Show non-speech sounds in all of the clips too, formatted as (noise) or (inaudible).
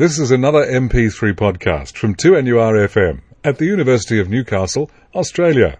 This is another MP3 podcast from 2NURFM at the University of Newcastle, Australia.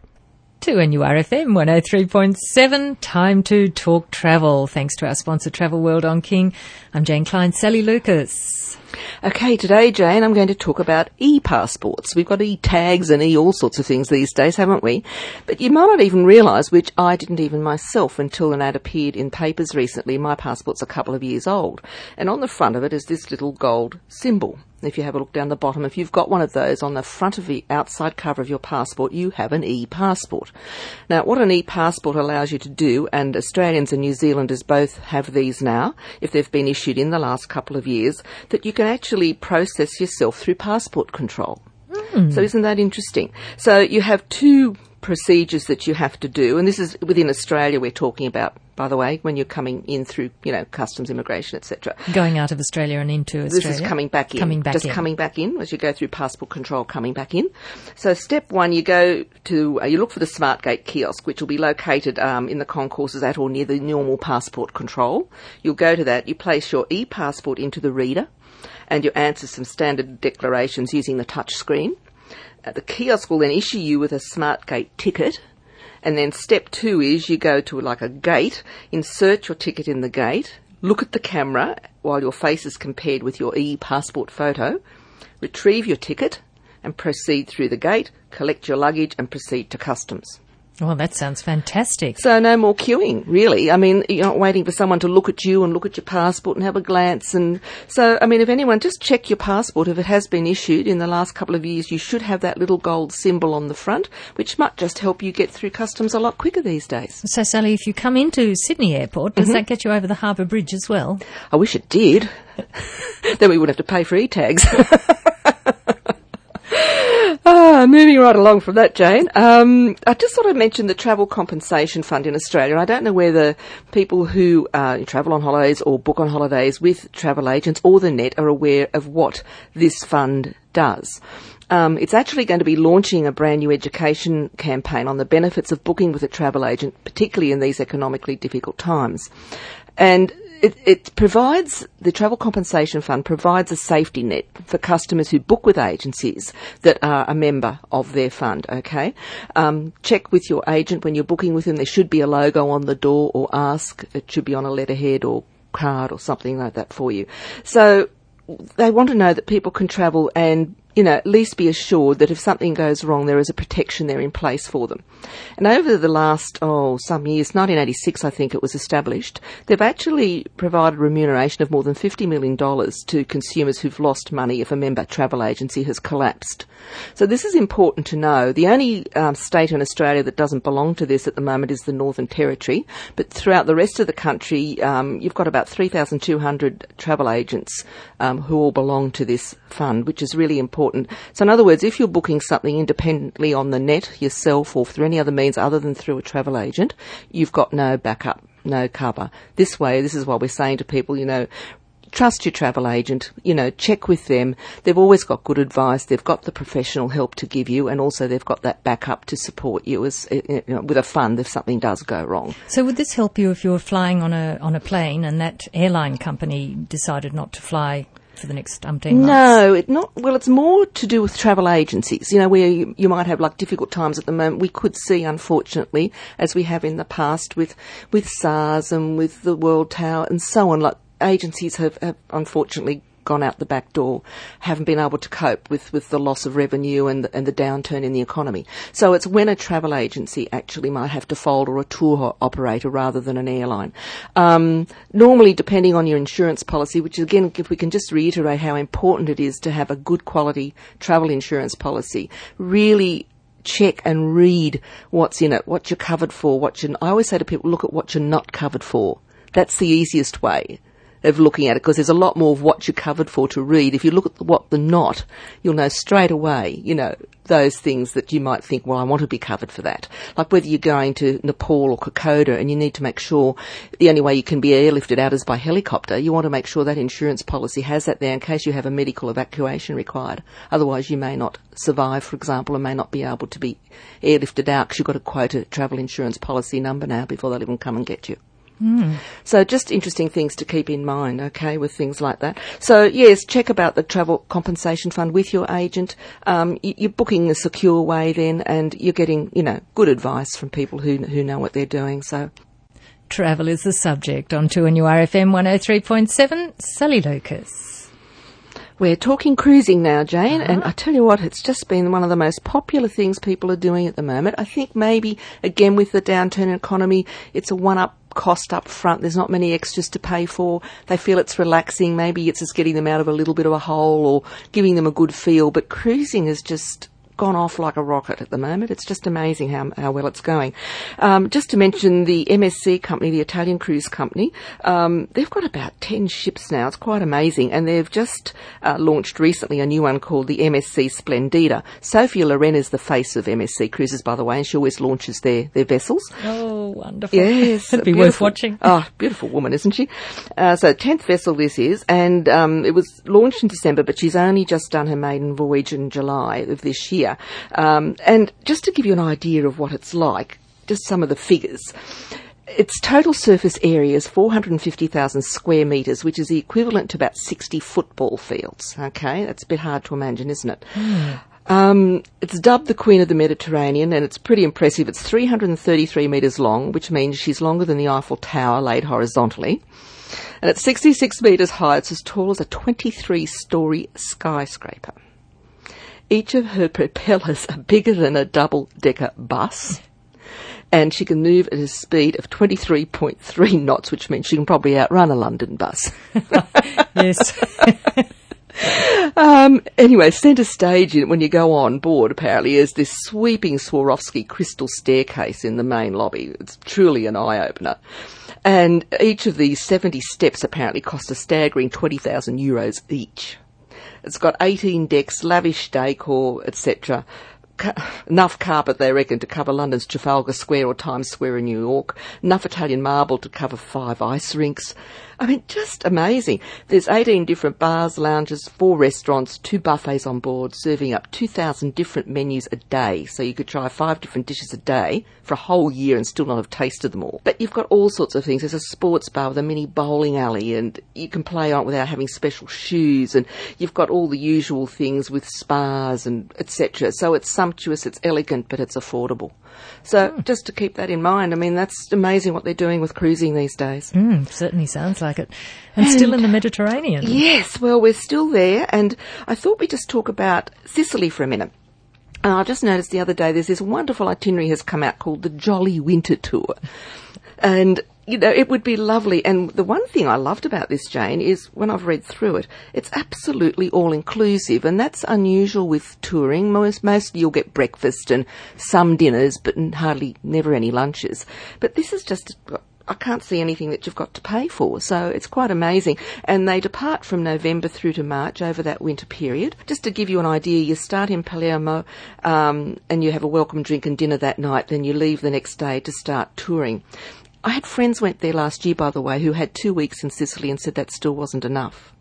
2NURFM 103.7, time to talk travel. Thanks to our sponsor Travel World on King. I'm Jane Klein, Sally Lucas. Okay, today, Jane, I'm going to talk about e-passports. We've got e-tags and e all sorts of things these days, haven't we? But you might not even realise, which I didn't even myself until an ad appeared in papers recently, my passport's a couple of years old. And on the front of it is this little gold symbol. If you have a look down the bottom, if you've got one of those on the front of the outside cover of your passport, you have an e-passport. Now, what an e-passport allows you to do, and Australians and New Zealanders both have these now, if they've been issued in the last couple of years, that you can actually process yourself through passport control. Mm. So isn't that interesting? So you have two procedures that you have to do, and this is within Australia we're talking about, by the way, when you're coming in through, you know, customs, immigration, etc. Going out of Australia and into Australia. This is coming back in. Coming back Just in. coming back in as you go through passport control, coming back in. So step one, you go to, uh, you look for the SmartGate kiosk, which will be located um, in the concourses at or near the normal passport control. You'll go to that, you place your e-passport into the reader, and you answer some standard declarations using the touch screen. Uh, the kiosk will then issue you with a SmartGate ticket. And then step two is you go to like a gate, insert your ticket in the gate, look at the camera while your face is compared with your e-passport photo, retrieve your ticket and proceed through the gate, collect your luggage and proceed to customs. Oh, that sounds fantastic. So no more queuing, really. I mean, you're not waiting for someone to look at you and look at your passport and have a glance. And so, I mean, if anyone, just check your passport. If it has been issued in the last couple of years, you should have that little gold symbol on the front, which might just help you get through customs a lot quicker these days. So, Sally, if you come into Sydney Airport, does mm-hmm. that get you over the Harbour Bridge as well? I wish it did. (laughs) then we wouldn't have to pay for e-tags. (laughs) Ah, moving right along from that, Jane. Um, I just thought I'd mention the Travel Compensation Fund in Australia. I don't know whether people who uh, travel on holidays or book on holidays with travel agents or the net are aware of what this fund does. Um, it's actually going to be launching a brand new education campaign on the benefits of booking with a travel agent, particularly in these economically difficult times. And it, it, provides the travel compensation fund provides a safety net for customers who book with agencies that are a member of their fund. Okay, um, check with your agent when you're booking with them. There should be a logo on the door, or ask. It should be on a letterhead or card or something like that for you. So they want to know that people can travel and you know, at least be assured that if something goes wrong, there is a protection there in place for them. And over the last, oh, some years, 1986, I think it was established, they've actually provided remuneration of more than $50 million to consumers who've lost money if a member travel agency has collapsed. So this is important to know. The only um, state in Australia that doesn't belong to this at the moment is the Northern Territory, but throughout the rest of the country, um, you've got about 3,200 travel agents um, who all belong to this fund, which is really important important. So in other words, if you're booking something independently on the net yourself or through any other means other than through a travel agent, you've got no backup, no cover. This way, this is what we're saying to people, you know, trust your travel agent, you know, check with them. They've always got good advice. They've got the professional help to give you and also they've got that backup to support you as, eh, eh, you know, with a fund if something does go wrong. So would this help you if you were flying on a, on a plane and that airline company decided not to fly for the next umpteen months? No, not. Well, it's more to do with travel agencies. You know, where you, you, might have like difficult times at the moment. We could see, unfortunately, as we have in the past with with SARS and with the World Tower and so on. Like agencies have, have unfortunately gone out the back door, haven't been able to cope with, with the loss of revenue and the, and the downturn in the economy. So it's when a travel agency actually might have to fold or a tour operator rather than an airline. Um, normally, depending on your insurance policy, which again, if we can just reiterate how important it is to have a good quality travel insurance policy, really check and read what's in it, what you're covered for, what you I always say to people, look at what you're not covered for. That's the easiest way of looking at it because there's a lot more of what you're covered for to read. If you look at what the not, you'll know straight away, you know, those things that you might think, well, I want to be covered for that. Like whether you're going to Nepal or Kokoda and you need to make sure the only way you can be airlifted out is by helicopter, you want to make sure that insurance policy has that there in case you have a medical evacuation required. Otherwise you may not survive, for example, and may not be able to be airlifted out because you've got to quote a travel insurance policy number now before they'll even come and get you. So just interesting things to keep in mind, okay, with things like that. So yes, check about the travel compensation fund with your agent. Um, you're booking a secure way then, and you're getting, you know, good advice from people who who know what they're doing. So Travel is the subject on 2NURFM 103.7. Sally Lucas. We're talking cruising now, Jane, and I tell you what, it's just been one of the most popular things people are doing at the moment. I think maybe, again, with the downturn in economy, it's a one-up cost up front. There's not many extras to pay for. They feel it's relaxing. Maybe it's just getting them out of a little bit of a hole or giving them a good feel. But cruising is just gone off like a rocket at the moment. It's just amazing how, how well it's going. Um, just to mention the MSC company, the Italian cruise company, um, they've got about 10 ships now. It's quite amazing. And they've just uh, launched recently a new one called the MSC Splendida. Sophia Loren is the face of MSC Cruises, by the way, and she always launches their, their vessels. Oh, wonderful. Yes, (laughs) It'd be worth watching. Oh, beautiful woman, isn't she? Uh, so, tenth vessel this is, and um, it was launched in December, but she's only just done her maiden voyage in July of this year. Um, and just to give you an idea of what it's like, just some of the figures. Its total surface area is 450,000 square metres, which is the equivalent to about 60 football fields. Okay, that's a bit hard to imagine, isn't it? Um, it's dubbed the Queen of the Mediterranean, and it's pretty impressive. It's 333 metres long, which means she's longer than the Eiffel Tower laid horizontally. And at 66 metres high, it's as tall as a 23 story skyscraper. Each of her propellers are bigger than a double decker bus. And she can move at a speed of 23.3 knots, which means she can probably outrun a London bus. (laughs) Yes. Um, anyway, centre stage when you go on board apparently is this sweeping Swarovski crystal staircase in the main lobby. It's truly an eye opener. And each of these 70 steps apparently cost a staggering 20,000 euros each. It's got 18 decks, lavish decor, etc. Enough carpet, they reckon, to cover London's Trafalgar Square or Times Square in New York. Enough Italian marble to cover five ice rinks. I mean, just amazing. There's 18 different bars, lounges, four restaurants, two buffets on board, serving up 2,000 different menus a day. So you could try five different dishes a day for a whole year and still not have tasted them all. But you've got all sorts of things. There's a sports bar with a mini bowling alley and you can play on it without having special shoes and you've got all the usual things with spas and etc. So it's sumptuous, it's elegant, but it's affordable. So just to keep that in mind, I mean, that's amazing what they're doing with cruising these days. Mm, certainly sounds like it. And still in the Mediterranean. Yes, well, we're still there, and I thought we'd just talk about Sicily for a minute. And I just noticed the other day there's this wonderful itinerary has come out called the Jolly Winter Tour. And, you know, it would be lovely. And the one thing I loved about this, Jane, is when I've read through it, it's absolutely all inclusive. And that's unusual with touring. Most, mostly you'll get breakfast and some dinners, but hardly, never any lunches. But this is just, I can't see anything that you've got to pay for. So it's quite amazing. And they depart from November through to March over that winter period. Just to give you an idea, you start in Palermo um, and you have a welcome drink and dinner that night, then you leave the next day to start touring. I had friends went there last year, by the way, who had two weeks in Sicily and said that still wasn't enough.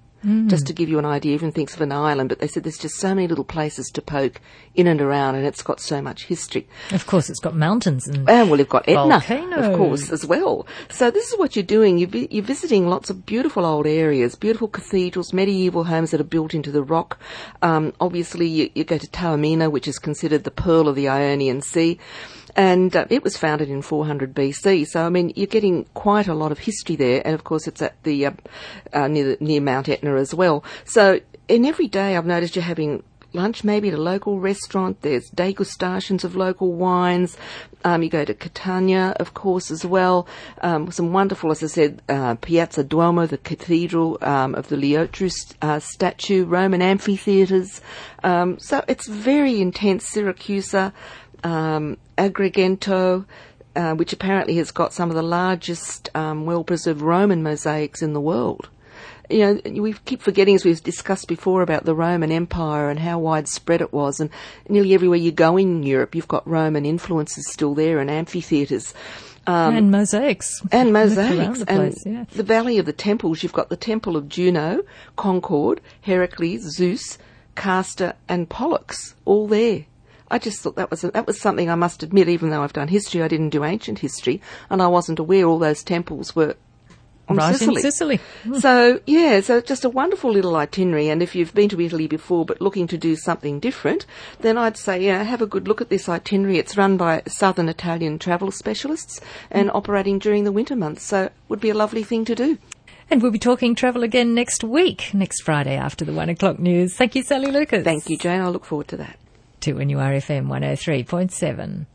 Just to give you an idea, even thinks of an island, but they said there's just so many little places to poke in and around, and it's got so much history. Of course, it's got mountains and And well, you've got Etna, Volcanoes. of course, as well. So this is what you're doing. You're, vi- you're visiting lots of beautiful old areas, beautiful cathedrals, medieval homes that are built into the rock. Um, obviously, you, you go to Taormina, which is considered the pearl of the Ionian Sea. And uh, it was founded in 400 BC, so I mean you're getting quite a lot of history there, and of course it's at the uh, uh, near near Mount Etna as well. So in every day I've noticed you're having lunch maybe at a local restaurant. There's degustations of local wines. Um, you go to Catania, of course, as well. Um, some wonderful, as I said, uh, Piazza Duomo, the cathedral um, of the Liotru uh, statue, Roman amphitheatres. Um, so it's very intense. Syracusa, um, Agrigento. Uh, which apparently has got some of the largest um, well-preserved Roman mosaics in the world you know, we keep forgetting, as we've discussed before, about the Roman Empire and how widespread it was. And nearly everywhere you go in Europe, you've got Roman influences still there and amphitheatres. Um, and mosaics. and (laughs) mosaics the and place, yeah. the Valley of the Temples. You've got the Temple of Juno, Concord, Heracles, Zeus, Castor, and Pollux, all there. I just thought that was a, that was something I must admit. Even though I've done history, I didn't do ancient history, and I wasn't aware all those temples were on right Sicily. in Sicily. Hmm. So yeah, so just a wonderful little itinerary. And if you've been to Italy before but looking to do something different, then I'd say yeah, have a good look at this itinerary. It's run by Southern Italian travel specialists and hmm. operating during the winter months. So it would be a lovely thing to do. And we'll be talking travel again next week, next Friday after the one o'clock news. Thank you, Sally Lucas. Thank you, Jane. I look forward to that. 2NURFM 103.7.